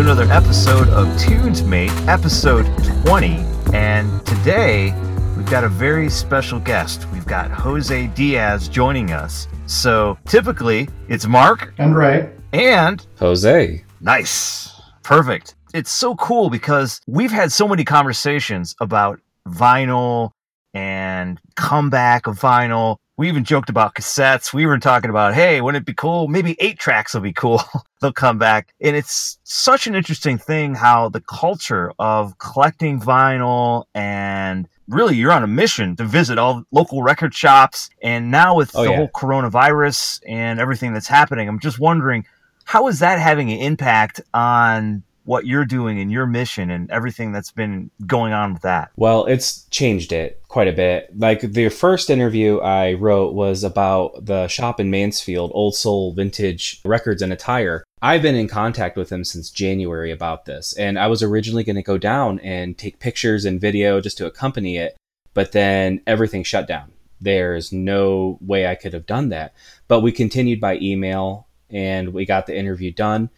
everybody. Welcome to another episode of Tunes Mate, episode 20. And today we've got a very special guest. We've got Jose Diaz joining us. So typically it's Mark and Ray and Jose. Nice. Perfect. It's so cool because we've had so many conversations about vinyl and comeback of vinyl. We even joked about cassettes. We were talking about, hey, wouldn't it be cool? Maybe eight tracks will be cool. They'll come back. And it's such an interesting thing how the culture of collecting vinyl and really you're on a mission to visit all local record shops. And now with oh, the yeah. whole coronavirus and everything that's happening, I'm just wondering how is that having an impact on what you're doing and your mission and everything that's been going on with that? Well, it's changed it quite a bit. Like the first interview I wrote was about the shop in Mansfield, Old Soul Vintage Records and Attire. I've been in contact with them since January about this, and I was originally going to go down and take pictures and video just to accompany it, but then everything shut down. There's no way I could have done that. But we continued by email and we got the interview done.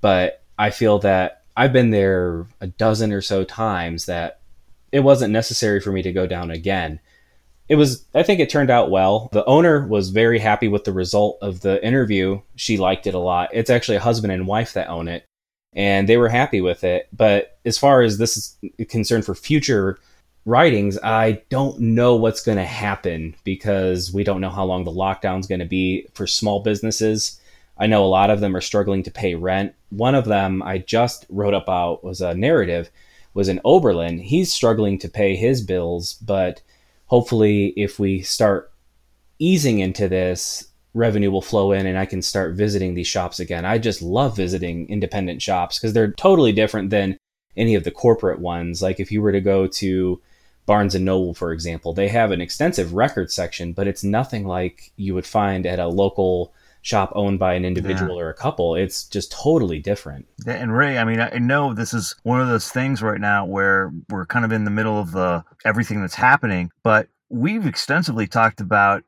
But I feel that I've been there a dozen or so times that it wasn't necessary for me to go down again. It was, I think it turned out well. The owner was very happy with the result of the interview. She liked it a lot. It's actually a husband and wife that own it, and they were happy with it. But as far as this is concerned for future writings, I don't know what's going to happen because we don't know how long the lockdown's going to be for small businesses. I know a lot of them are struggling to pay rent. One of them I just wrote up about was a narrative was in Oberlin. He's struggling to pay his bills, but hopefully if we start easing into this, revenue will flow in and I can start visiting these shops again. I just love visiting independent shops because they're totally different than any of the corporate ones. Like if you were to go to Barnes and Noble, for example, they have an extensive record section, but it's nothing like you would find at a local shop owned by an individual yeah. or a couple. It's just totally different. And Ray, I mean, I know this is one of those things right now where we're kind of in the middle of the everything that's happening, but we've extensively talked about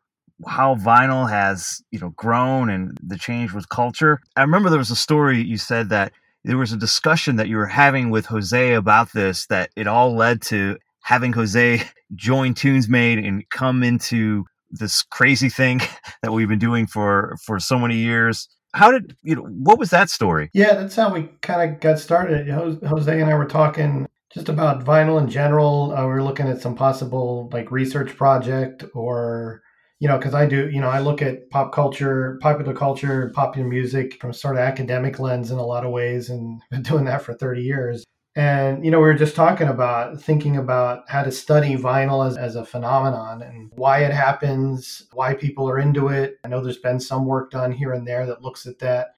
how vinyl has, you know, grown and the change with culture. I remember there was a story you said that there was a discussion that you were having with Jose about this that it all led to having Jose join TunesMate and come into this crazy thing that we've been doing for for so many years. How did you know what was that story? Yeah that's how we kind of got started. Jose and i were talking just about vinyl in general. Uh, we were looking at some possible like research project or you know because i do you know i look at pop culture popular culture popular music from sort of academic lens in a lot of ways and been doing that for 30 years and, you know, we were just talking about thinking about how to study vinyl as, as a phenomenon and why it happens, why people are into it. I know there's been some work done here and there that looks at that.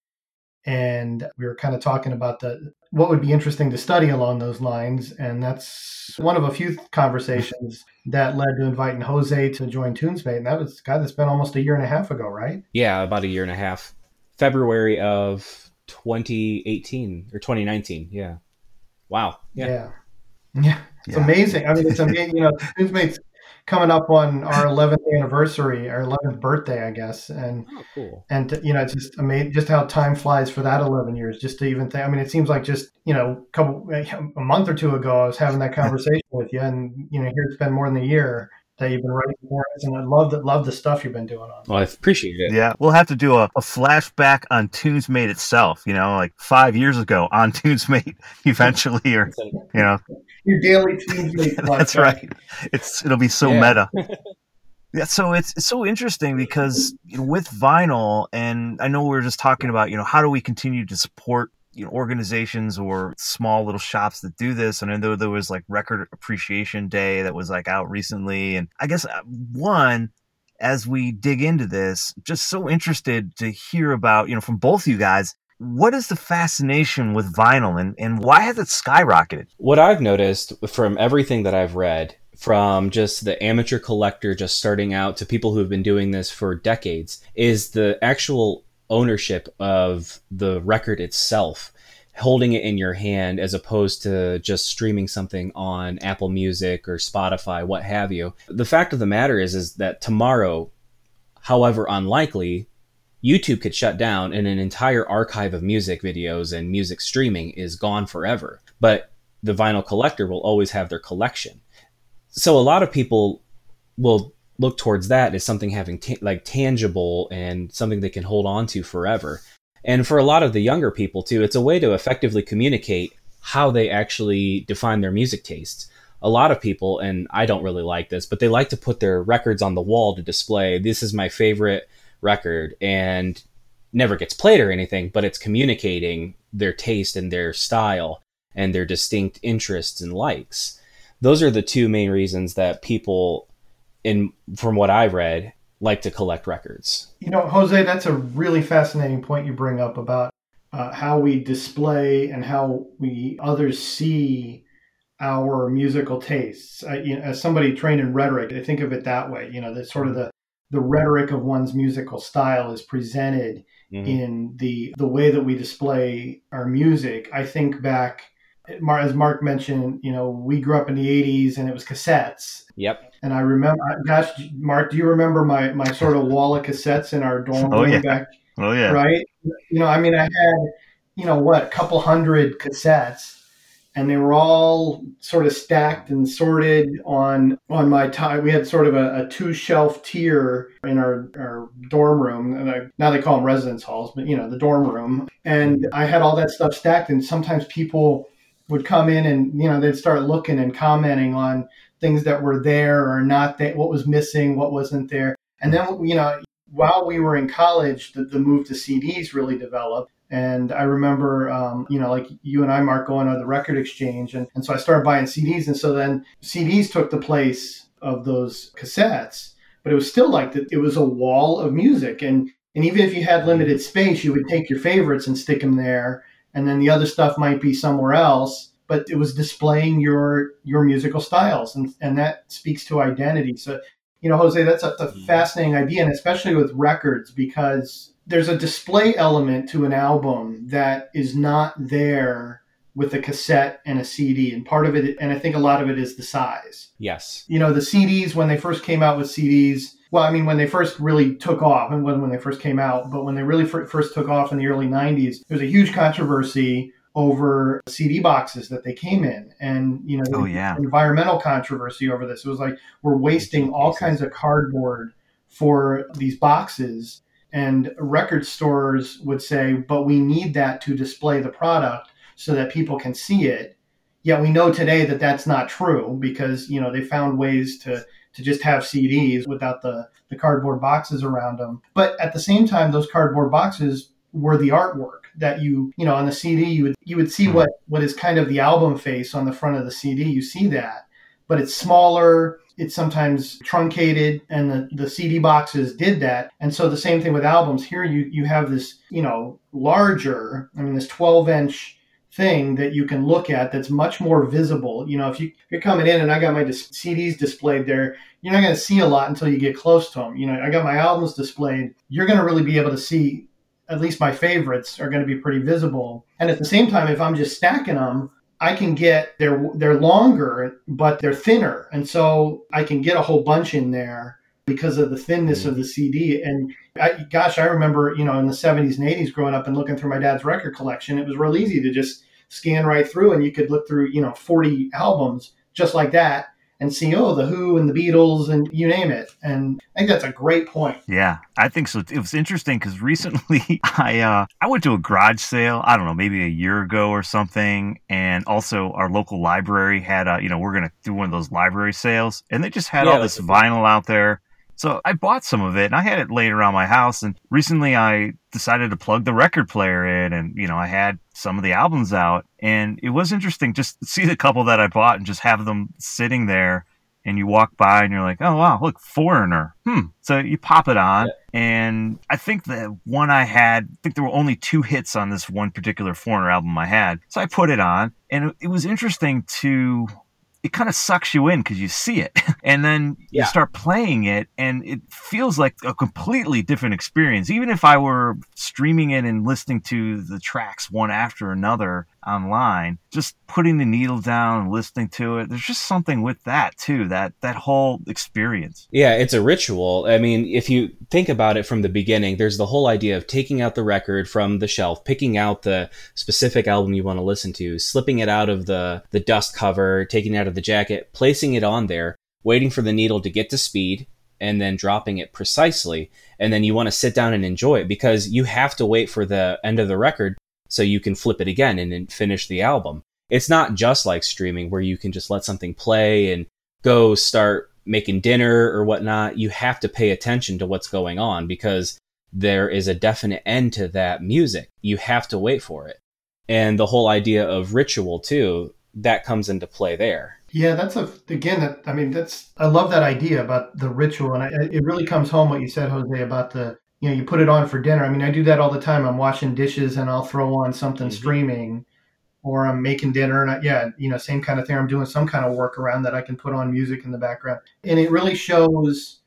And we were kind of talking about the what would be interesting to study along those lines. And that's one of a few conversations that led to inviting Jose to join TunesMate. And that was, God, that's been almost a year and a half ago, right? Yeah, about a year and a half. February of 2018 or 2019. Yeah. Wow. Yeah. Yeah. yeah. It's yeah. amazing. I mean, it's amazing. You know, TunesMate's coming up on our 11th anniversary, our 11th birthday, I guess. And, oh, cool. and, you know, it's just amazing just how time flies for that 11 years, just to even think, I mean, it seems like just, you know, a couple, a month or two ago, I was having that conversation with you and, you know, here it's been more than a year that you've been writing for us, and I love that love the stuff you've been doing on. Well, I appreciate it. Yeah, we'll have to do a, a flashback on Tunes TunesMate itself. You know, like five years ago on Tunes TunesMate, eventually, or you know, your daily TunesMate. That's right. It's it'll be so yeah. meta. Yeah, so it's it's so interesting because you know, with vinyl, and I know we were just talking about you know how do we continue to support you know organizations or small little shops that do this. And i know there was like record appreciation day that was like out recently. And i guess uh, one as we dig into this just so interested to hear about you know from both you guys what is the fascination with vinyl and, and why has it skyrocketed? What i've noticed from everything that i've read from just the amateur collector just starting out to people who have been doing this for decades is the actual ownership of the record itself holding it in your hand as opposed to just streaming something on Apple Music or Spotify, what have you. The fact of the matter is is that tomorrow, however unlikely, YouTube could shut down and an entire archive of music videos and music streaming is gone forever. But the vinyl collector will always have their collection. So a lot of people will look towards that as something having ta- like tangible and something they can hold on to forever. And for a lot of the younger people too, it's a way to effectively communicate how they actually define their music tastes. A lot of people, and I don't really like this, but they like to put their records on the wall to display. This is my favorite record, and never gets played or anything, but it's communicating their taste and their style and their distinct interests and likes. Those are the two main reasons that people, in from what I read, like to collect records. You know, Jose, that's a really fascinating point you bring up about uh, how we display and how we others see our musical tastes. I, you know, as somebody trained in rhetoric, I think of it that way. You know, that sort of the the rhetoric of one's musical style is presented mm-hmm. in the the way that we display our music. I think back as Mark mentioned, you know, we grew up in the 80s and it was cassettes. Yep. And I remember, gosh, Mark, do you remember my, my sort of wall of cassettes in our dorm oh, room yeah. back? Oh, yeah. Right? You know, I mean, I had, you know, what, a couple hundred cassettes and they were all sort of stacked and sorted on on my time. We had sort of a, a two shelf tier in our, our dorm room, and I, now they call them residence halls, but you know the dorm room. And I had all that stuff stacked, and sometimes people would come in and you know they'd start looking and commenting on things that were there or not that what was missing what wasn't there. And then you know while we were in college the, the move to cds really developed. And i remember um, you know like you and i mark going to the record exchange. And, and so i started buying cds and so then cds took the place of those cassettes but it was still like that it was a wall of music. And and even if you had limited space you would take your favorites and stick them there and then the other stuff might be somewhere else but it was displaying your your musical styles and and that speaks to identity so you know jose that's a, a mm-hmm. fascinating idea and especially with records because there's a display element to an album that is not there with a cassette and a CD. And part of it, and I think a lot of it is the size. Yes. You know, the CDs, when they first came out with CDs, well, I mean, when they first really took off, and when, when they first came out, but when they really f- first took off in the early 90s, there was a huge controversy over CD boxes that they came in, and you know, oh, yeah. environmental controversy over this. It was like we're wasting all kinds of cardboard for these boxes, and record stores would say, "But we need that to display the product so that people can see it." Yet we know today that that's not true because you know they found ways to to just have CDs without the, the cardboard boxes around them. But at the same time, those cardboard boxes were the artwork that you you know on the CD you would you would see what what is kind of the album face on the front of the CD. You see that, but it's smaller. It's sometimes truncated, and the, the CD boxes did that. And so the same thing with albums. Here you you have this you know larger. I mean this 12 inch thing that you can look at that's much more visible. You know, if, you, if you're coming in and I got my dis- CDs displayed there, you're not going to see a lot until you get close to them. You know, I got my albums displayed. You're going to really be able to see at least my favorites are going to be pretty visible. And at the same time, if I'm just stacking them, I can get they're they're longer, but they're thinner, and so I can get a whole bunch in there because of the thinness mm-hmm. of the CD. And I, gosh, I remember, you know, in the 70s and 80s growing up and looking through my dad's record collection, it was real easy to just scan right through and you could look through, you know, 40 albums just like that and see, oh, the Who and the Beatles and you name it. And I think that's a great point. Yeah, I think so. It was interesting because recently I uh, I went to a garage sale. I don't know, maybe a year ago or something, and also our local library had a, you know, we're gonna do one of those library sales, and they just had yeah, all this vinyl out there. So I bought some of it and I had it laid around my house. And recently I decided to plug the record player in and, you know, I had some of the albums out. And it was interesting just to see the couple that I bought and just have them sitting there. And you walk by and you're like, oh, wow, look, Foreigner. Hmm. So you pop it on. Yeah. And I think the one I had, I think there were only two hits on this one particular Foreigner album I had. So I put it on. And it was interesting to it kind of sucks you in because you see it and then yeah. you start playing it and it feels like a completely different experience even if i were streaming it and listening to the tracks one after another online, just putting the needle down and listening to it. There's just something with that too. That that whole experience. Yeah, it's a ritual. I mean, if you think about it from the beginning, there's the whole idea of taking out the record from the shelf, picking out the specific album you want to listen to, slipping it out of the the dust cover, taking it out of the jacket, placing it on there, waiting for the needle to get to speed, and then dropping it precisely. And then you want to sit down and enjoy it because you have to wait for the end of the record so you can flip it again and then finish the album. It's not just like streaming where you can just let something play and go start making dinner or whatnot. You have to pay attention to what's going on because there is a definite end to that music. You have to wait for it. And the whole idea of ritual, too, that comes into play there. Yeah, that's a again. That, I mean, that's I love that idea about the ritual, and I, it really comes home what you said, Jose, about the you know you put it on for dinner. I mean, I do that all the time. I'm washing dishes and I'll throw on something mm-hmm. streaming, or I'm making dinner, and I, yeah, you know, same kind of thing. I'm doing some kind of work around that I can put on music in the background, and it really shows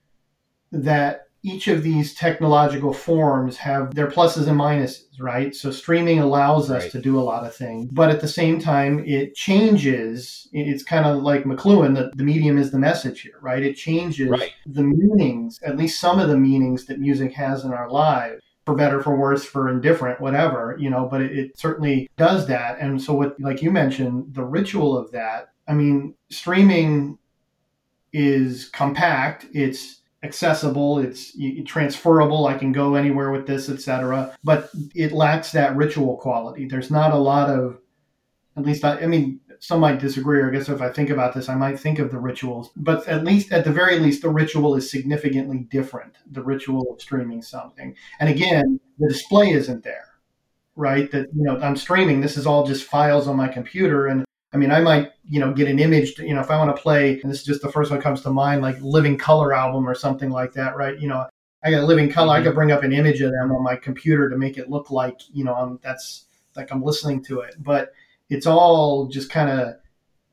that each of these technological forms have their pluses and minuses, right? So streaming allows us right. to do a lot of things, but at the same time, it changes. It's kind of like McLuhan, that the medium is the message here, right? It changes right. the meanings, at least some of the meanings that music has in our lives. For better, for worse, for indifferent, whatever, you know, but it, it certainly does that. And so, what, like you mentioned, the ritual of that, I mean, streaming is compact, it's accessible it's transferable i can go anywhere with this etc but it lacks that ritual quality. There's not a lot of at least I, I, mean some might disagree or i guess if i think about this i might think of the rituals but at least at the very least the ritual is significantly different the ritual of streaming something. And again the display isn't there right? That you know i'm streaming this is all just files on my computer and I mean, I might, you know, get an image, to, you know, if I want to play, and this is just the first one comes to mind, like Living Colour album or something like that, right? You know, I got a Living Colour, mm-hmm. I could bring up an image of them on my computer to make it look like, you know, I'm, that's like I'm listening to it. But it's all just kind of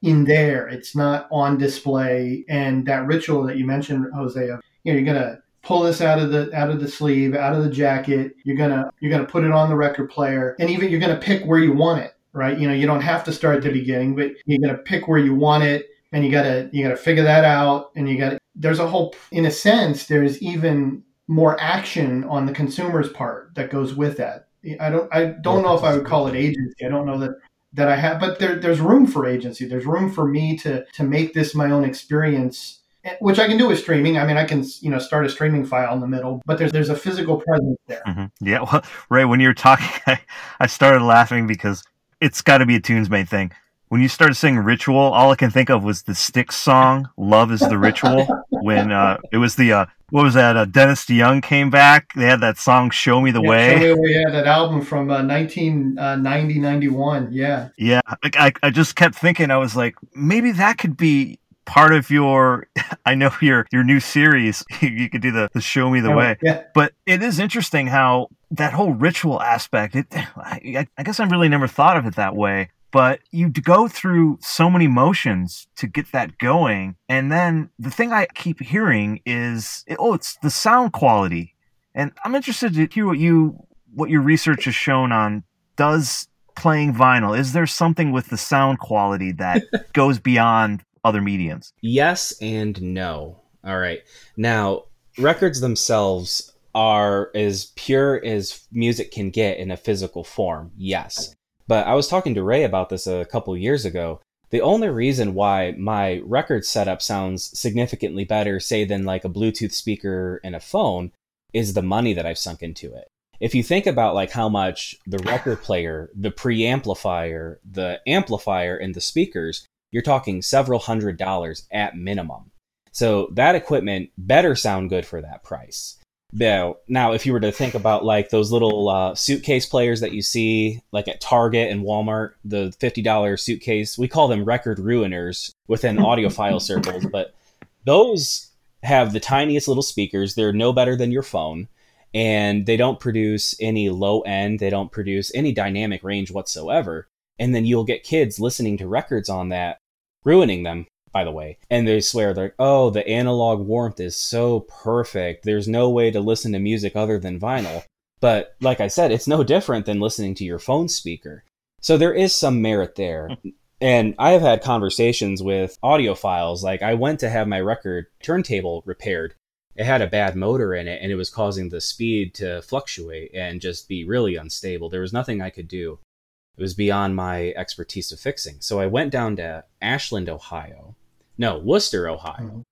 in there. It's not on display. And that ritual that you mentioned, Jose, of, you know, you're going to pull this out of the out of the sleeve out of the jacket you're gonna you're gonna put it on the record player and even you're gonna pick where you want it right? You know, you don't have to start at the beginning, but you're going to pick where you want it and you got to you got to figure that out and you got to there's a whole in a sense there's even more action on the consumer's part that goes with that. I don't I don't know if I would call it agency. I don't know that that I have, but there, there's room for agency. There's room for me to to make this my own experience, eh, which I can do with streaming. I mean, I can you know start a streaming file in the middle, but there's there's a physical presence there. Mm-hmm. Yeah, well, Ray, when you were talking, I, I started laughing because it's got to be a Tunes Mate thing. When you started singing "Ritual," all I can think of was the Styx song "Love Is the Ritual." when uh, it was the uh, what was that? Uh, Dennis DeYoung came back. They had that song "Show Me the yeah, Way." Show Me Yeah, that album from uh, 1990, uh, 91. Yeah. Yeah, I, I just kept thinking. I was like, maybe that could be part of your i know your your new series you could do the, the show me the oh, way. yeah. but it is interesting how that whole ritual aspect it I, I guess i really never thought of it that way but you go through so many motions to get that going. And then the thing i keep hearing is oh it's the sound quality. And i'm interested to hear what you what your research has shown on does playing vinyl is there something with the sound quality that goes beyond other mediums? Yes and no. All right. Now, records themselves are as pure as music can get in a physical form. Yes. But I was talking to Ray about this a couple years ago. The only reason why my record setup sounds significantly better, say, than like a Bluetooth speaker and a phone, is the money that I've sunk into it. If you think about like how much the record player, the preamplifier, the amplifier, and the speakers you're talking several hundred dollars at minimum. So that equipment better sound good for that price. Now, now if you were to think about like those little uh, suitcase players that you see like at Target and Walmart, the $50 suitcase, we call them record ruiners within audiophile circles, but those have the tiniest little speakers. They're no better than your phone and they don't produce any low end, they don't produce any dynamic range whatsoever. And then you'll get kids listening to records on that ruining them by the way. And they swear they're like, oh, the analog warmth is so perfect. There's no way to listen to music other than vinyl. But like I said, it's no different than listening to your phone speaker. So there is some merit there. Hmm. And I have had conversations with audiophiles. Like I went to have my record turntable repaired. It had a bad motor in it and it was causing the speed to fluctuate and just be really unstable. There was nothing I could do. It was beyond my expertise of fixing. So I went down to Ashland, Ohio. No, Wooster, Ohio. Mhm.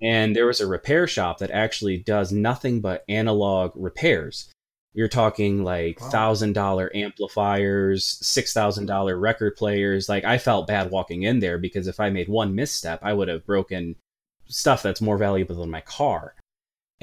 And there was a repair shop that actually does nothing but analog repairs. You're talking like Wow. thousand dollar amplifiers, six thousand dollar record players. Like I felt bad walking in there because if I made one misstep, I would have broken stuff that's more valuable than my car.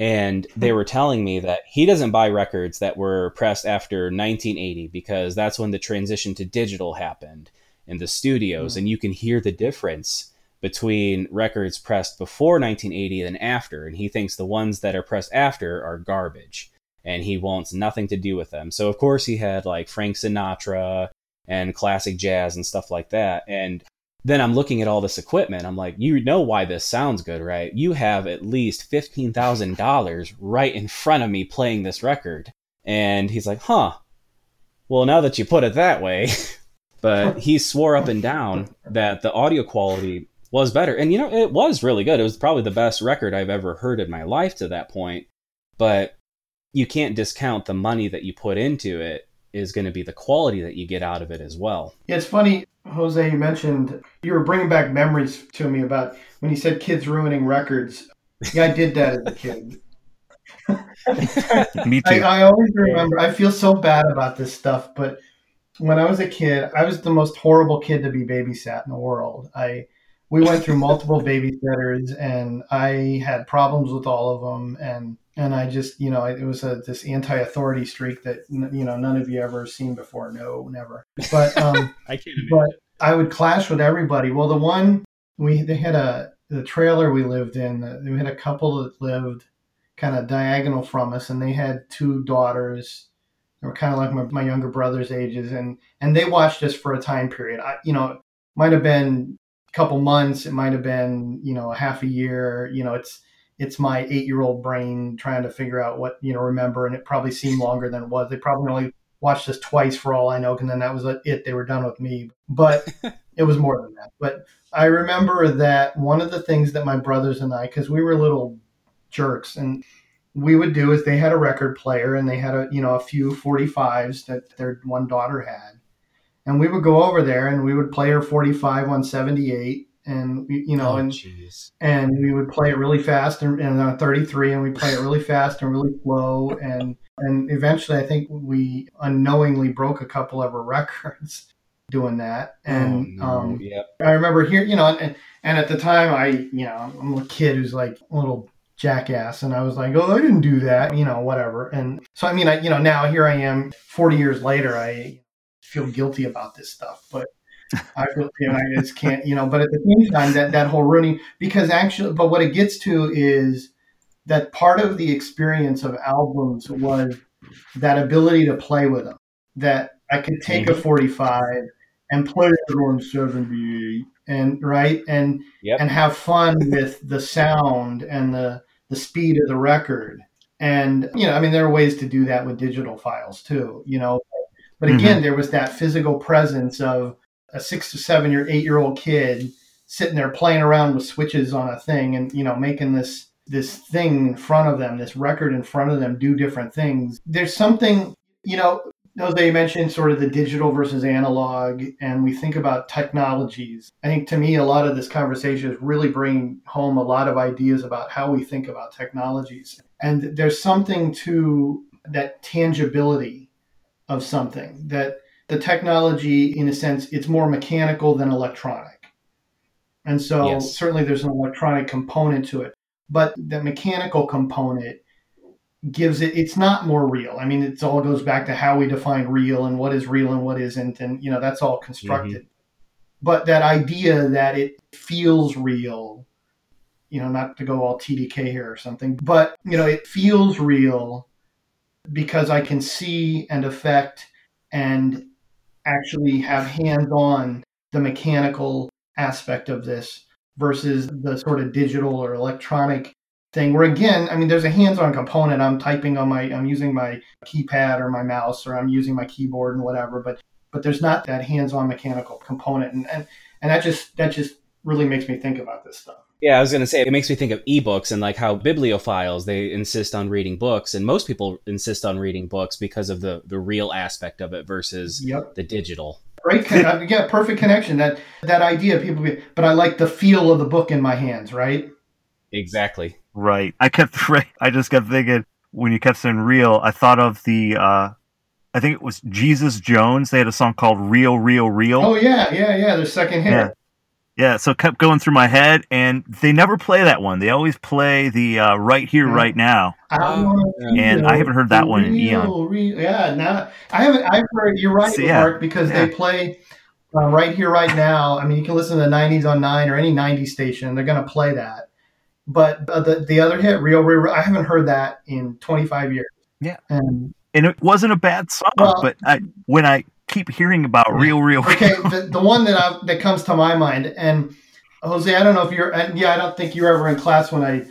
And they were telling me that he doesn't buy records that were pressed after 1980 because that's when the transition to digital happened in the studios, Hmm. and you can hear the difference between records pressed before 1980 and after. And he thinks the ones that are pressed after are garbage and he wants nothing to do with them. So, of course, he had like Frank Sinatra and classic jazz and stuff like that. And then I'm looking at all this equipment. I'm like, you know why this sounds good, right? You have at least $15,000 right in front of me playing this record. And he's like, huh. Well, now that you put it that way. but he swore up and down that the audio quality was better. And, you know, it was really good. It was probably the best record I've ever heard in my life to that point. But you can't discount the money that you put into it is going to be the quality that you get out of it as well. Yeah, it's funny, Jose. You mentioned you were bringing back memories to me about when you said kids ruining records. Yeah, I did that as a kid. Me I, too. I always remember. I feel so bad about this stuff, but when I was a kid, I was the most horrible kid to be babysat in the world. I we went through multiple babysitters, and I had problems with all of them, and and I just you know it was a this anti-authority streak that you know none of you ever seen before. No, never. But um, I can't but I would clash with everybody. Well, the one we they had a the trailer we lived in. uh, We had a couple that lived kind of diagonal from us, and they had two daughters. They were kind of like my, my younger brother's ages, and and they watched us for a time period. I, you know, might have been couple months. It might have been you know a half a year. You know, it's it's my eight year old brain trying to figure out what you know remember, and it probably seemed longer than it was. They probably only watched this twice for all I know, and then that was it. They were done with me, but it was more than that. But I remember that one of the things that my brothers and I, because we were little jerks, and we would do is they had a record player and they had a you know a few 45s that their one daughter had, and we would go over there and we would play her 45 on 78, and we- you know oh, and jeez. and we would play it really fast and, and on 33 and we play it really fast and really slow and and eventually i think we unknowingly broke a couple of her records doing that and oh, no. um, yep. i remember here you know and, and at the time i you know i'm a kid who's like a little jackass and i was like oh i didn't do that you know whatever and so i mean i you know now here i am 40 years later i feel guilty about this stuff but I feel, you know, I just can't, you know. But at the same time, that that whole ruining, because actually, but what it gets to is that part of the experience of albums was that ability to play with them. That I could take a mm-hmm. 45 and play it on 78, and right, and Yep. and have fun with the sound and the the speed of the record. And you know, I mean, there are ways to do that with digital files too. You know, but again, mm-hmm. there was that physical presence of a six to seven year, eight year old kid sitting there playing around with switches on a thing and, you know, making this this thing in front of them, this record in front of them do different things. There's something, you know, Jose you mentioned sort of the digital versus analog, and we think about technologies. I think to me, a lot of this conversation is really bringing home a lot of ideas about how we think about technologies. And there's something to that tangibility of something that the technology, in a sense, it's more mechanical than electronic. And so Yes. certainly there's an electronic component to it, but the mechanical component gives it it's not more real. I mean, it all goes back to how we define real and what is real and what isn't and you know, that's all constructed. Mm-hmm. But that idea that it feels real, you know, not to go all TDK here or something, but you know, it feels real because I can see and affect and actually have hands on the mechanical aspect of this versus the sort of digital or electronic thing where again i mean there's a hands-on component i'm typing on my i'm using my keypad or my mouse or i'm using my keyboard and whatever but but there's not that hands-on mechanical component, and and, and that just that just really makes me think about this stuff. Yeah, I was going to say it makes me think of ebooks and like how bibliophiles they insist on reading books, and most people insist on reading books because of the the real aspect of it versus Yep. the digital. Right. con- uh, yeah, perfect connection. That that idea, people, be, but I like the feel of the book in my hands, right? Exactly. Right. I kept right, I just kept thinking when you kept saying real, I thought of the uh I think it was Jesus Jones. They had a song called Real Real Real. Oh yeah, yeah, yeah. There's second hit. Yeah. Yeah, so it kept going through my head and they never play that one. They always play the uh, right here Yeah. right now. I wanna. And I haven't heard that one in real, eon. real- yeah, now I haven't. I've heard. You're right, So, yeah, Mark, because yeah. they play uh, right here, right now. I mean, you can listen to the '90s on Nine or any '90s station. They're going to play that. But uh, the the other hit, real, real, Real, I haven't heard that in 25 years. Yeah. And And it wasn't a bad song, Well- but I, when I keep hearing about real real okay, the, the one that I, that comes to my mind, and Jose, I don't know if you're, and yeah, I don't think you were ever in class when I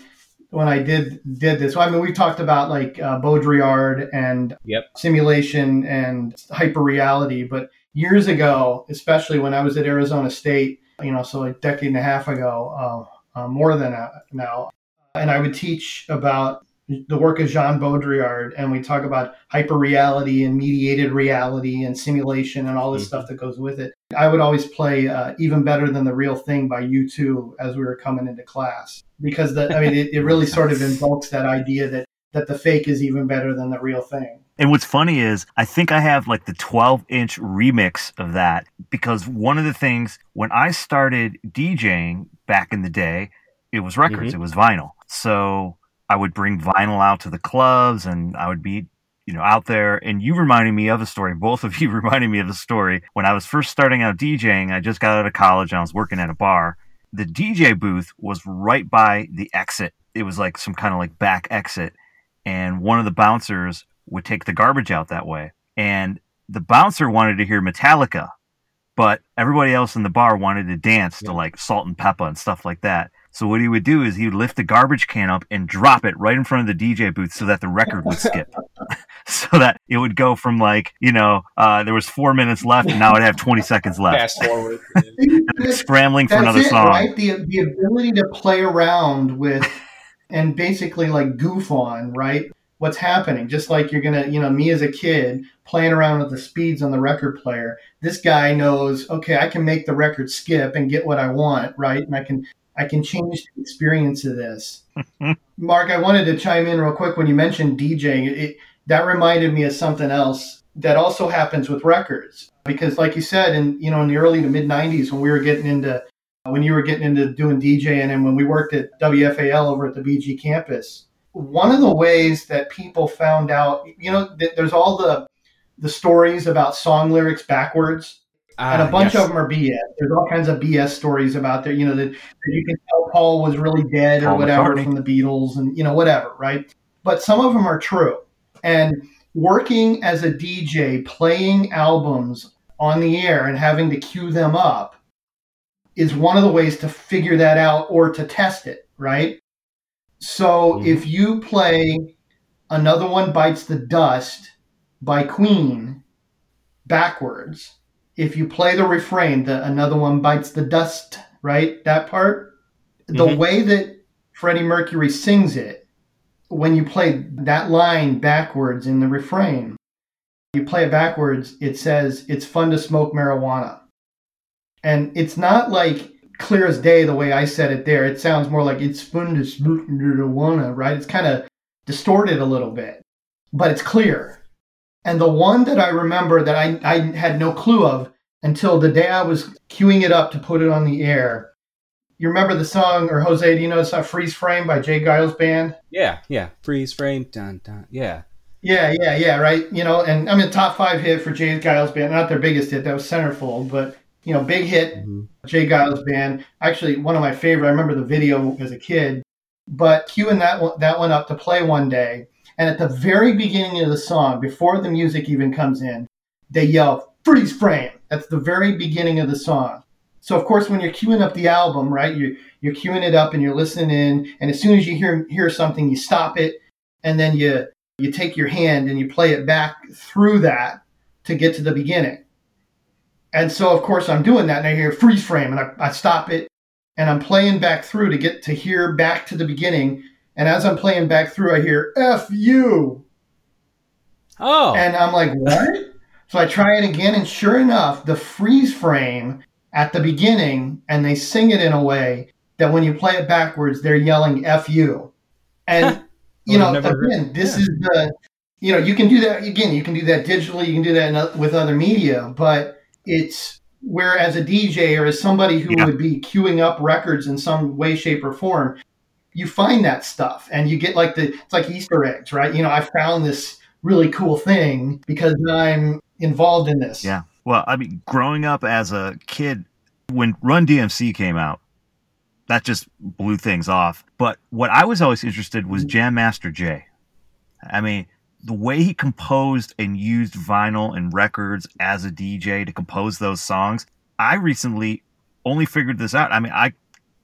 when I did did this. Well, I mean, we talked about like uh, Baudrillard and Yep. simulation and hyper reality, but years ago, especially when I was at Arizona State, you know, so a decade and a half ago, uh, uh, more than that now, and I would teach about the work of Jean Baudrillard, and we talk about hyperreality and mediated reality and simulation and all this Mhm. stuff that goes with it. I would always play uh, "Even Better Than the Real Thing" by U2 as we were coming into class because the, I mean, it, it really sort of invokes that idea that that the fake is even better than the real thing. And what's funny is, I think I have like the 12 inch remix of that because one of the things when I started DJing back in the day, it was records, Mhm. it was vinyl. So I would bring vinyl out to the clubs and I would be, you know, out there. And you reminded me of a story. Both of you reminded me of a story. When I was first starting out DJing, I just got out of college and I was working at a bar. The DJ booth was right by the exit. It was like some kind of like back exit. And one of the bouncers would take the garbage out that way. And the bouncer wanted to hear Metallica, but everybody else in the bar wanted to dance to like Salt and Pepa and stuff like that. So what he would do is he would lift the garbage can up and drop it right in front of the DJ booth so that the record would skip. so that it would go from like, you know, uh, there was four minutes left and now I'd have 20 seconds left. Fast forward. And scrambling for That's another it, song. right? The the ability to play around with and basically like goof on, right? What's happening? Just like you're gonna, you know, me as a kid playing around with the speeds on the record player. This guy knows, okay, I can make the record skip and get what I want, right? And I can I can change the experience of this. Mark, I wanted to chime in real quick when you mentioned DJing. It, that reminded me of something else that also happens with records because, like you said, in you know in the early to mid '90s when we were getting into when you were getting into doing DJing and when we worked at WFAL over at the BG campus, one of the ways that people found out, you know, th- there's all the the stories about song lyrics backwards and a Ah, bunch yes. of them are BS. There's all kinds of BS stories about there. You know that, that you can tell Paul was really dead or whatever McCartney. from the Beatles, and you know whatever, right? But some of them are true. And working as a DJ, playing albums on the air and having to cue them up is one of the ways to figure that out or to test it, right? So Mhm. if you play Another One Bites the Dust by Queen backwards, if you play the refrain, the Another One Bites the Dust, right? That part, the Mhm. way that Freddie Mercury sings it, when you play that line backwards in the refrain, you play it backwards, it says, It's fun to smoke marijuana. And it's not like clear as day the way I said it there. It sounds more like it's fun to smoke marijuana, right? It's kind of distorted a little bit, but it's clear. And the one that I remember that I, I had no clue of until the day I was queuing it up to put it on the air. You remember the song, or Jose, do you know the song Freeze Frame by J. Geils Band? Yeah, yeah. Freeze frame. Dun, dun. Yeah. Yeah, yeah, yeah, right. You know, and I mean, top five hit for J. Geils Band. Not their biggest hit, that was Centerfold, but, you know, big hit, Mhm. J. Geils Band. Actually, one of my favorite. I remember the video as a kid, but queuing that one, that one up to play one day, and at the very beginning of the song, before the music even comes in, they yell "freeze frame." That's the very beginning of the song. So of course, when you're queuing up the album, right, you you're queuing it up and you're listening in, and as soon as you hear hear something, you stop it, and then you you take your hand and you play it back through that to get to the beginning. And so, of course, I'm doing that, and I hear freeze frame, and I, I stop it, and I'm playing back through to get to hear back to the beginning. And as I'm playing back through, I hear F you. Oh. And I'm like, what? so I try it again, and sure enough, the freeze frame at the beginning, and they sing it in a way that when you play it backwards, they're yelling F you. And, you know, again, heard. this yeah. is the, you know, you can do that, again, you can do that digitally, you can do that in, with other media, but it's where as a DJ or as somebody who yeah. would be queuing up records in some way, shape, or form, you find that stuff and you get like the, it's like Easter eggs, right? You know, I found this really cool thing because I'm involved in this. Yeah. Well, I mean, growing up as a kid, when Run DMC came out, that just blew things off. But what I was always interested was mm-hmm. Jam Master Jay. I mean, the way he composed and used vinyl and records as a DJ to compose those songs, I recently only figured this out. I mean, I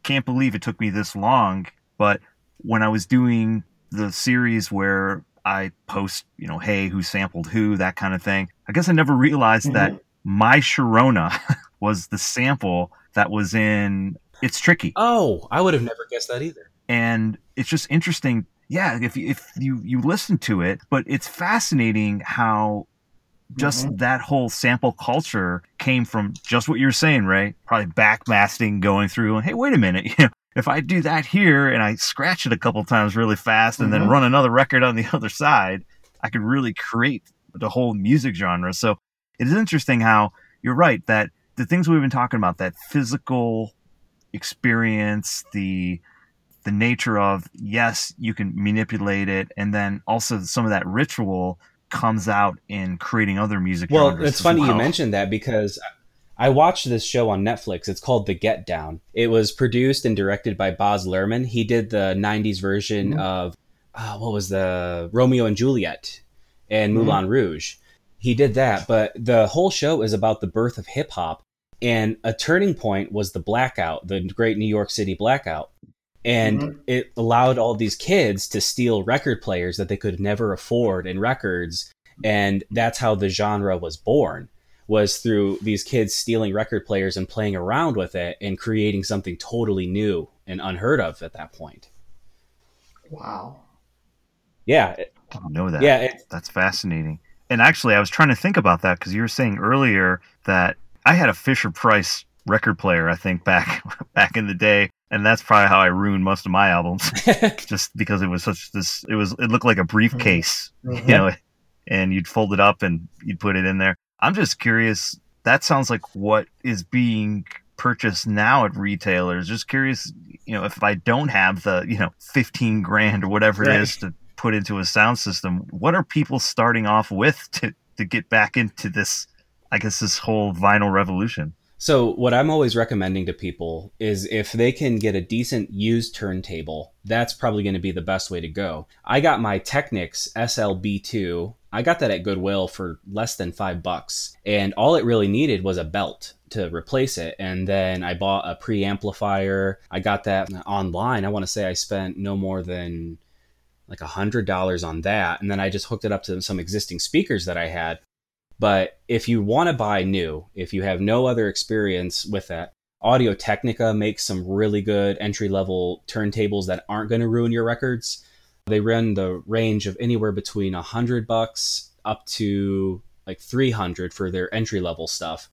can't believe it took me this long, but when I was doing the series where I post, you know, hey, who sampled who, that kind of thing, I guess I never realized mm-hmm. that My Sharona was the sample that was in it's tricky. Oh, I would have never guessed that either. And it's just interesting. Yeah, if you, if you you listen to it, but it's fascinating how just mm-hmm. that whole sample culture came from just what you're saying, right? Probably backmasking, going through, and hey, wait a minute, you know, if I do that here and I scratch it a couple times really fast and mm-hmm. then run another record on the other side, I could really create the whole music genre. So it is interesting how you're right that the things we've been talking about, that physical experience, the the nature of yes, you can manipulate it, and then also some of that ritual comes out in creating other music. Well, it's funny well. you mentioned that because I watched this show on Netflix. It's called The Get Down. It was produced and directed by Baz Luhrmann. He did the '90s version mm-hmm. of uh, what was the Romeo and Juliet and mm-hmm. Moulin Rouge. He did that, but the whole show is about the birth of hip hop and a turning point was the blackout, the great New York City blackout. And mm-hmm. it allowed all these kids to steal record players that they could never afford in records. And that's how the genre was born was through these kids stealing record players and playing around with it and creating something totally new and unheard of at that point. Wow. Yeah. I don't know that. Yeah. It, That's fascinating. And actually, I was trying to think about that because you were saying earlier that I had a Fisher Price record player, I think, back back in the day, and that's probably how I ruined most of my albums, just because it was such this. It was it looked like a briefcase, mm-hmm. you know, and you'd fold it up and you'd put it in there. I'm just curious. That sounds like what is being purchased now at retailers. Just curious, you know, if I don't have the you know 15 grand or whatever right. it is to put into a sound system, what are people starting off with to to get back into this I guess this whole vinyl revolution. So what I'm always recommending to people is if they can get a decent used turntable, that's probably going to be the best way to go. I got my Technics SLB2. I got that at Goodwill for less than 5 bucks, and all it really needed was a belt to replace it. And then I bought a preamplifier. I got that online. I want to say I spent no more than like a hundred dollars on that and then i just hooked it up to some existing speakers that i had but if you want to buy new, if you have no other experience with that, Audio Technica makes some really good entry level turntables that aren't going to ruin your records. They run the range of anywhere between a hundred bucks up to like 300 for their entry level stuff.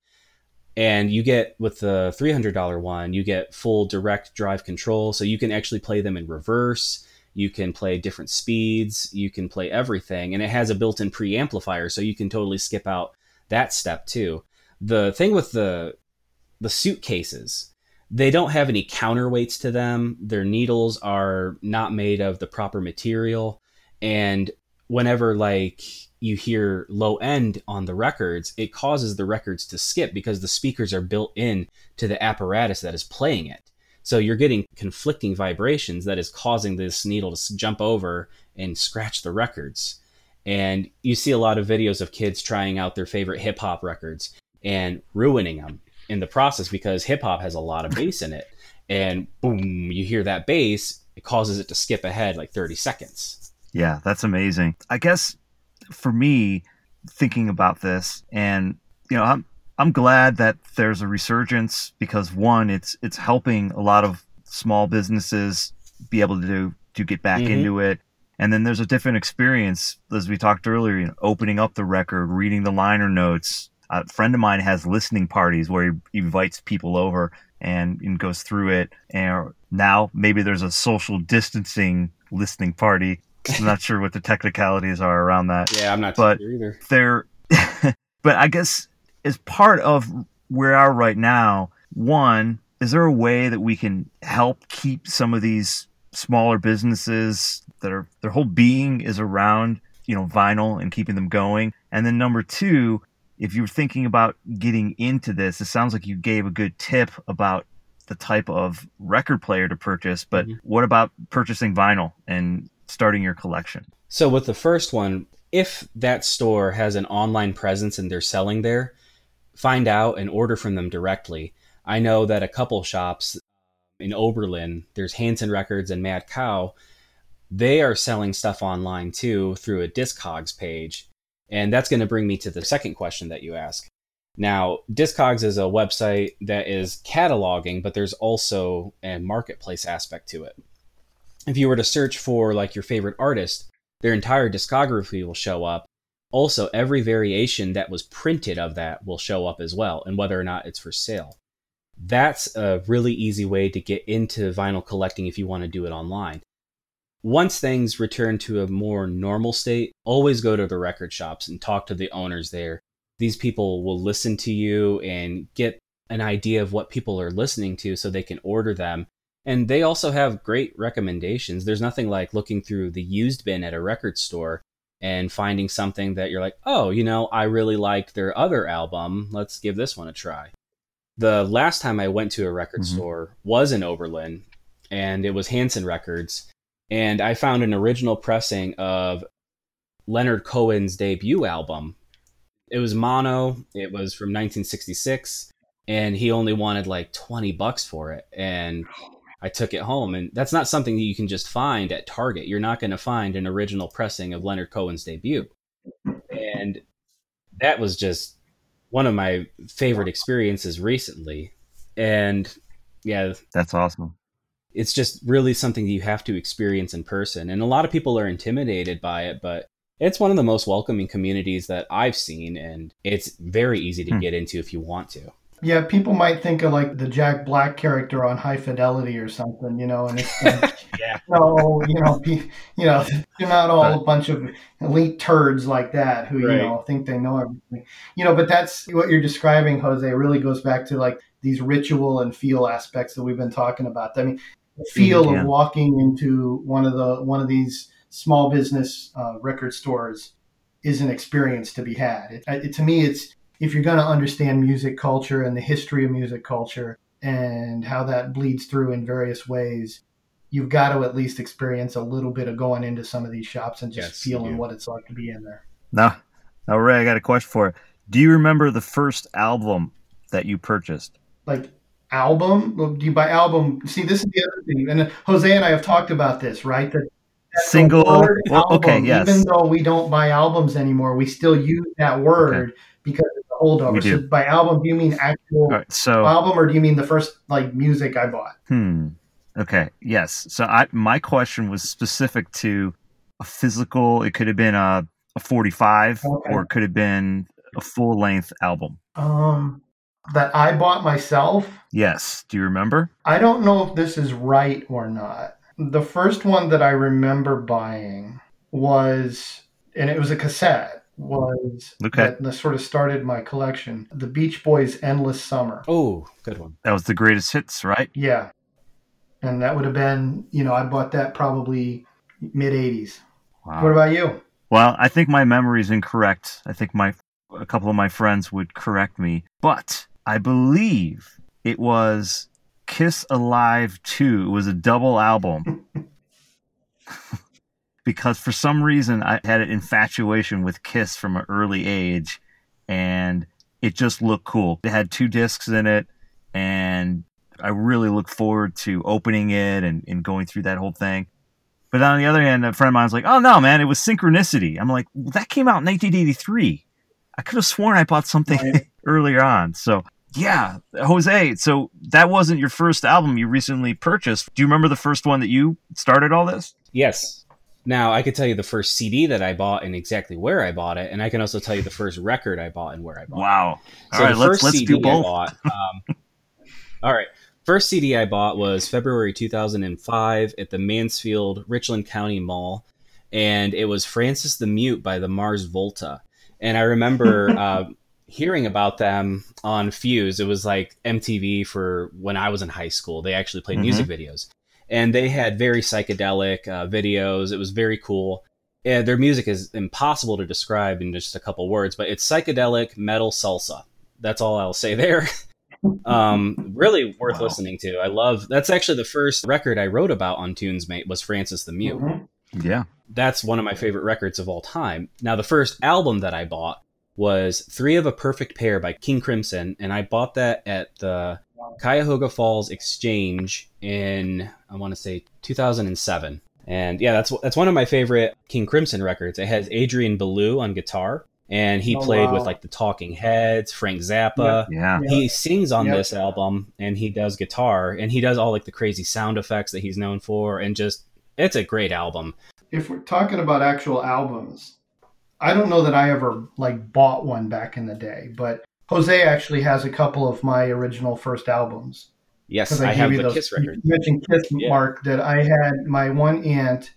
And you get with the $300 one, you get full direct drive control. So you can actually play them in reverse you can play different speeds, you can play everything, and it has a built in preamplifier, so you can totally skip out that step too. The thing with the the suitcases, they don't have any counterweights to them. Their needles are not made of the proper material. And whenever like you hear low end on the records, it causes the records to skip because the speakers are built in to the apparatus that is playing it. So you're getting conflicting vibrations that is causing this needle to jump over and scratch the records. And you see a lot of videos of kids trying out their favorite hip hop records and ruining them in the process because hip hop has a lot of bass in it. And boom, you hear that bass, it causes it to skip ahead like 30 seconds. Yeah, that's amazing. I guess for me, thinking about this, and you know, I'm I'm glad that there's a resurgence because one, it's it's helping a lot of small businesses be able to to get back Mhm. into it. And then there's a different experience, as we talked earlier, you know, opening up the record, reading the liner notes. A friend of mine has listening parties where he invites people over and, and goes through it. And now maybe there's a social distancing listening party. I'm not sure what the technicalities are around that Yeah, I'm not But- sure either. there but i guess as part of where we are right now. One is there a way that we can help keep some of these smaller businesses that are their whole being is around you know vinyl and keeping them going? And then number two if you're thinking about getting into this it sounds like you gave a good tip about the type of record player to purchase but Mhm. what about purchasing vinyl and starting your collection? So with the first one, if that store has an online presence and they're selling there, find out and order from them directly. I know that a couple shops um, in Oberlin, there's Hanson Records and Mad Cow, they are selling stuff online too through a Discogs page. And that's going to bring me to the second question that you ask. Now, Discogs is a website that is cataloging, but there's also a marketplace aspect to it. If you were to search for like your favorite artist, their entire discography will show up. Also, every variation that was printed of that will show up as well, and whether or not it's for sale. That's a really easy way to get into vinyl collecting if you want to do it online. Once things return to a more normal state, always go to the record shops and talk to the owners there. These people will listen to you and get an idea of what people are listening to so they can order them and they also have great recommendations. There's nothing like looking through the used bin at a record store and finding something that you're like, oh, you know, I really like their other album. Let's give this one a try. The last time I went to a record Mhm. store was in Oberlin, and it was Hanson Records. And I found an original pressing of Leonard Cohen's debut album. It was mono, it was from 1966, and he only wanted like 20 bucks for it. And I took it home, and that's not something that you can just find at Target. You're not going to find an original pressing of Leonard Cohen's debut, and that was just one of my favorite experiences recently. And yeah, that's awesome it's just really something you have to experience in person. And a lot of people are intimidated by it, but it's one of the most welcoming communities that I've seen, and it's very easy to Hmm. get into if you want to. Yeah, people might think of like the Jack Black character on High Fidelity or something, you know, and it's like, Yeah. no, you know, pe- you know, they're not all Right. a bunch of elite turds like that who Right. you know think they know everything, you know. But that's what you're describing, Jose. Really goes back to like these ritual and feel aspects that we've been talking about. I mean, the feel Yeah. of walking into one of the one of these small business uh, record stores is an experience to be had. It, it, to me, it's if you're going to understand music culture and the history of music culture and how that bleeds through in various ways, you've got to at least experience a little bit of going into some of these shops and just Yes, feeling what it's like to be in there. Now, now, Ray, I got a question for you. Do you remember the first album that you purchased? Like album, do you buy album? See, this is the other thing, and Jose and I have talked about this, right? That Single. Well, okay, yes. Even though we don't buy albums anymore, we still use that word because it's holdover. We do. So by album, do you mean actual right, so, album, or do you mean the first like music I bought? hmm. Okay. Yes. So, I my question was specific to a physical. It could have been a a 45, Okay. or it could have been a full length album. Um, that I bought myself. Yes. Do you remember? I don't know if this is right or not. The first one that I remember buying was, and it was a cassette, was Okay. that, that sort of started my collection. The Beach Boys' Endless Summer. Oh, good one. That was the greatest hits, right? Yeah. And that would have been, you know, I bought that probably mid 80s. Wow. What about you? Well, I think my memory is incorrect. I think my a couple of my friends would correct me, but I believe it was Kiss Alive 2. It was a double album. because for some reason I had an infatuation with Kiss from an early age and it just looked cool. It had two discs in it and I really look forward to opening it and, and going through that whole thing. But on the other hand, a friend of mine was like, "Oh no, man, it was Synchronicity." I'm like, well, "That came out in 1983. I could have sworn I bought something earlier on. So yeah, Jose. So that wasn't your first album you recently purchased. Do you remember the first one that you started all this? Yes. Now I could tell you the first CD that I bought and exactly where I bought it, and I can also tell you the first record I bought and where I bought. Wow! It. So all right, let's let's CD do both. Bought, um, all right, first CD I bought was February 2005 at the Mansfield Richland County Mall, and it was Francis the Mute by the Mars Volta. And I remember uh, hearing about them on Fuse. It was like MTV for when I was in high school. They actually played mm-hmm. music videos, and they had very psychedelic uh, videos. It was very cool. And their music is impossible to describe in just a couple words, but it's psychedelic metal salsa. That's all I'll say there. um, really worth wow. listening to. I love. That's actually the first record I wrote about on Tunes Mate was Francis the Mute. Mm-hmm. Yeah, that's one of my favorite records of all time. Now, the first album that I bought was Three of a Perfect Pair by King Crimson, and I bought that at the Cuyahoga Falls Exchange in I want to say 2007. And yeah, that's that's one of my favorite King Crimson records. It has Adrian Belew on guitar, and he oh, played wow. with like the Talking Heads, Frank Zappa. Yeah, yeah. he sings on this album, and he does guitar, and he does all like the crazy sound effects that he's known for, and just it's a great album. If we're talking about actual albums, I don't know that I ever like bought one back in the day, but Jose actually has a couple of my original first albums. Yes, I, I have the those, Kiss record. You mentioned Kiss, yeah. Mark. That I had my one aunt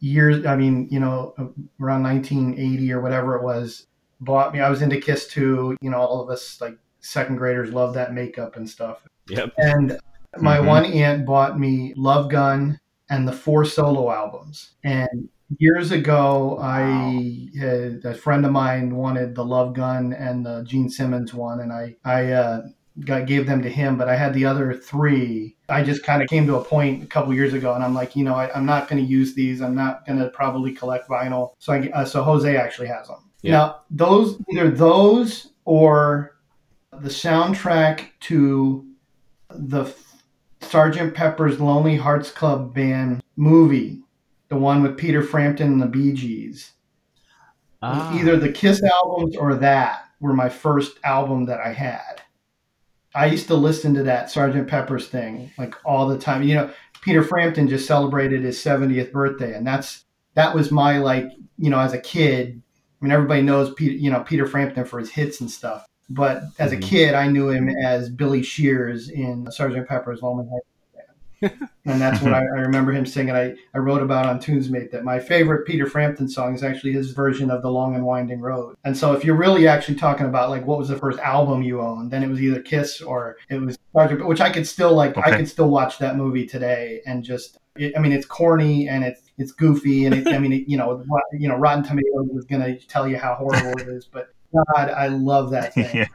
years. I mean, you know, around 1980 or whatever it was, bought me. I was into Kiss too. You know, all of us like second graders love that makeup and stuff. Yep. And my mm-hmm. one aunt bought me Love Gun and the four solo albums. And years ago, I had, a friend of mine wanted the Love Gun and the Gene Simmons one, and I I uh, got, gave them to him. But I had the other three. I just kind of came to a point a couple years ago, and I'm like, you know, I, am not going to use these. I'm not going to probably collect vinyl. So I uh, so Jose actually has them. Yeah. Now those either those or the soundtrack to the Sergeant Pepper's Lonely Hearts Club Band movie the one with Peter Frampton and the Bee Gees. Ah. Either the Kiss albums or that were my first album that I had. I used to listen to that Sergeant Pepper's thing like all the time. You know, Peter Frampton just celebrated his 70th birthday, and that's that was my like you know as a kid. I mean, everybody knows Peter, you know Peter Frampton for his hits and stuff. But as a mm-hmm. kid, I knew him as Billy Shears in Sergeant Pepper's Lonely Hearts and that's what I, I, remember him singing. I, I wrote about on Tunes Mate that my favorite Peter Frampton song is actually his version of The Long and Winding Road. And so if you're really actually talking about like what was the first album you owned, then it was either Kiss or it was which I could still like. Okay. I could still watch that movie today and just. It, I mean, it's corny and it's it's goofy and it, I mean, it, you know, you know, Rotten Tomatoes is going to tell you how horrible it is, but God, I love that thing. yeah.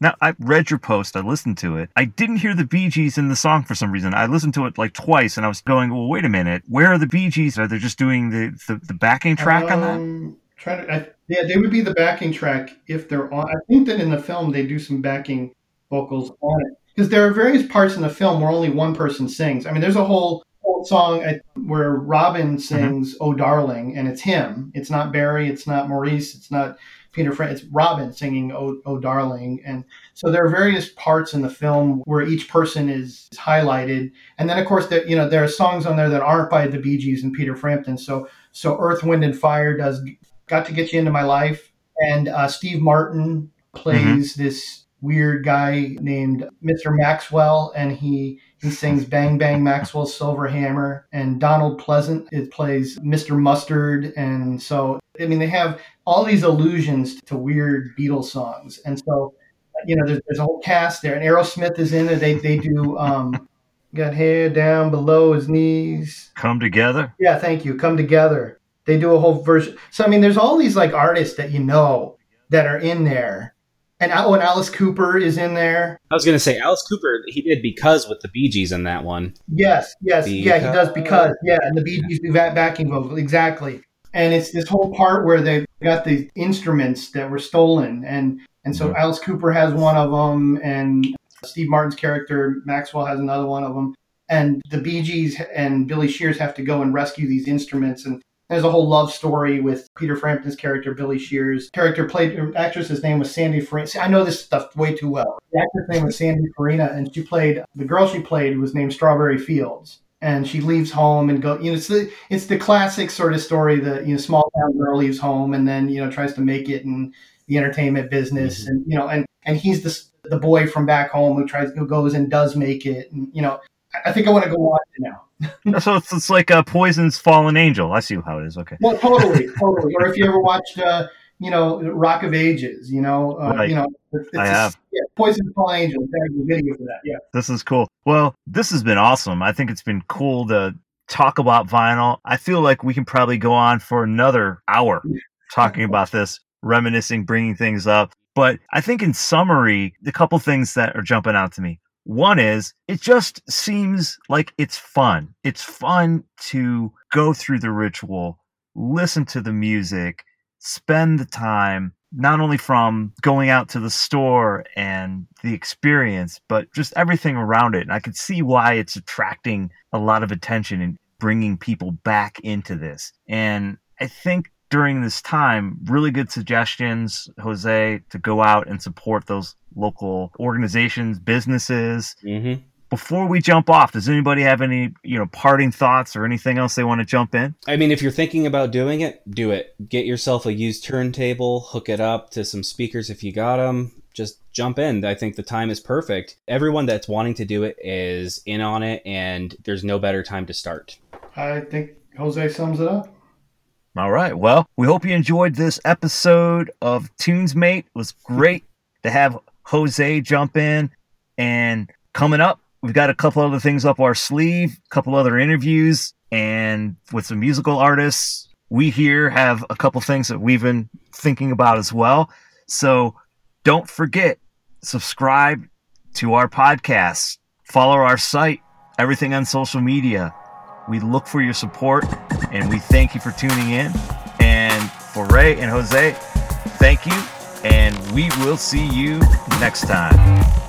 Now, I read your post, I listened to it. I didn't hear the Bee Gees in the song for some reason. I listened to it like twice and I was going, well, wait a minute. Where are the Bee Gees? Are they just doing the, the, the backing track um, on that? Um, trying to, I, yeah, they would be the backing track if they're on. I think that in the film they do some backing vocals on it. Because there are various parts in the film where only one person sings. I mean, there's a whole, whole song where Robin mm-hmm. sings mm-hmm. "Oh Darling," and it's him. It's not Barry. It's not Maurice. It's not Peter Fran- it's Robin singing "Oh, oh Darling," and so there are various parts in the film where each person is, is highlighted, and then of course that you know there are songs on there that aren't by the Bee Gees and Peter Frampton. So so Earth, Wind and Fire does "Got to Get You Into My Life," and uh, Steve Martin plays mm-hmm. this weird guy named Mr. Maxwell, and he he sings Bang Bang Maxwell's Silver Hammer, and Donald Pleasence it plays Mr. Mustard, and so I mean they have all these allusions to weird Beatles songs, and so you know there's, there's a whole cast there, and Aerosmith is in it. They they do um, got hair down below his knees. Come together. Yeah, thank you. Come together. They do a whole version. So I mean, there's all these like artists that you know that are in there and oh, and Alice Cooper is in there. I was going to say Alice Cooper. He did because with the Bee Gees in that one. Yes, yes, because. yeah, he does because yeah, and the Bee Gees do that backing vocal exactly. And it's this whole part where they got the instruments that were stolen, and and so mm-hmm. Alice Cooper has one of them, and Steve Martin's character Maxwell has another one of them, and the Bee Gees and Billy Shears have to go and rescue these instruments, and There's a whole love story with Peter Frampton's character, Billy Shears. Character played, actress's name was Sandy Farina. I know this stuff way too well. The actress name was Sandy Farina, and she played, the girl she played was named Strawberry Fields. And she leaves home and go, you know, it's the, it's the classic sort of story that, you know, small town girl leaves home and then, you know, tries to make it in the entertainment business. Mm-hmm. And, you know, and, and he's the, the boy from back home who tries, who goes and does make it. And, you know, I think I want to go watch it now. so it's, it's like a Poison's Fallen Angel. I see how it is. Okay. Well, totally, totally. Or if you ever watched, uh, you know, Rock of Ages, you know, uh, right. you know, it's, I have. Yeah, Poison's Fallen Angel. There's a video for that. Yeah. This is cool. Well, this has been awesome. I think it's been cool to talk about vinyl. I feel like we can probably go on for another hour talking about this, reminiscing, bringing things up. But I think in summary, the couple things that are jumping out to me. One is it just seems like it's fun. It's fun to go through the ritual, listen to the music, spend the time, not only from going out to the store and the experience, but just everything around it. And I could see why it's attracting a lot of attention and bringing people back into this. And I think during this time, really good suggestions, Jose, to go out and support those local organizations, businesses. Mm-hmm. Before we jump off, does anybody have any, you know, parting thoughts or anything else they want to jump in? I mean, if you're thinking about doing it, do it. Get yourself a used turntable, hook it up to some speakers if you got them. Just jump in. I think the time is perfect. Everyone that's wanting to do it is in on it, and there's no better time to start. I think Jose sums it up. All right. Well, we hope you enjoyed this episode of Tunes Mate. It was great to have Jose jump in. And coming up, we've got a couple other things up our sleeve, a couple other interviews, and with some musical artists. We here have a couple things that we've been thinking about as well. So don't forget, subscribe to our podcast, follow our site, everything on social media. We look for your support and we thank you for tuning in. And for Ray and Jose, thank you. And we will see you next time.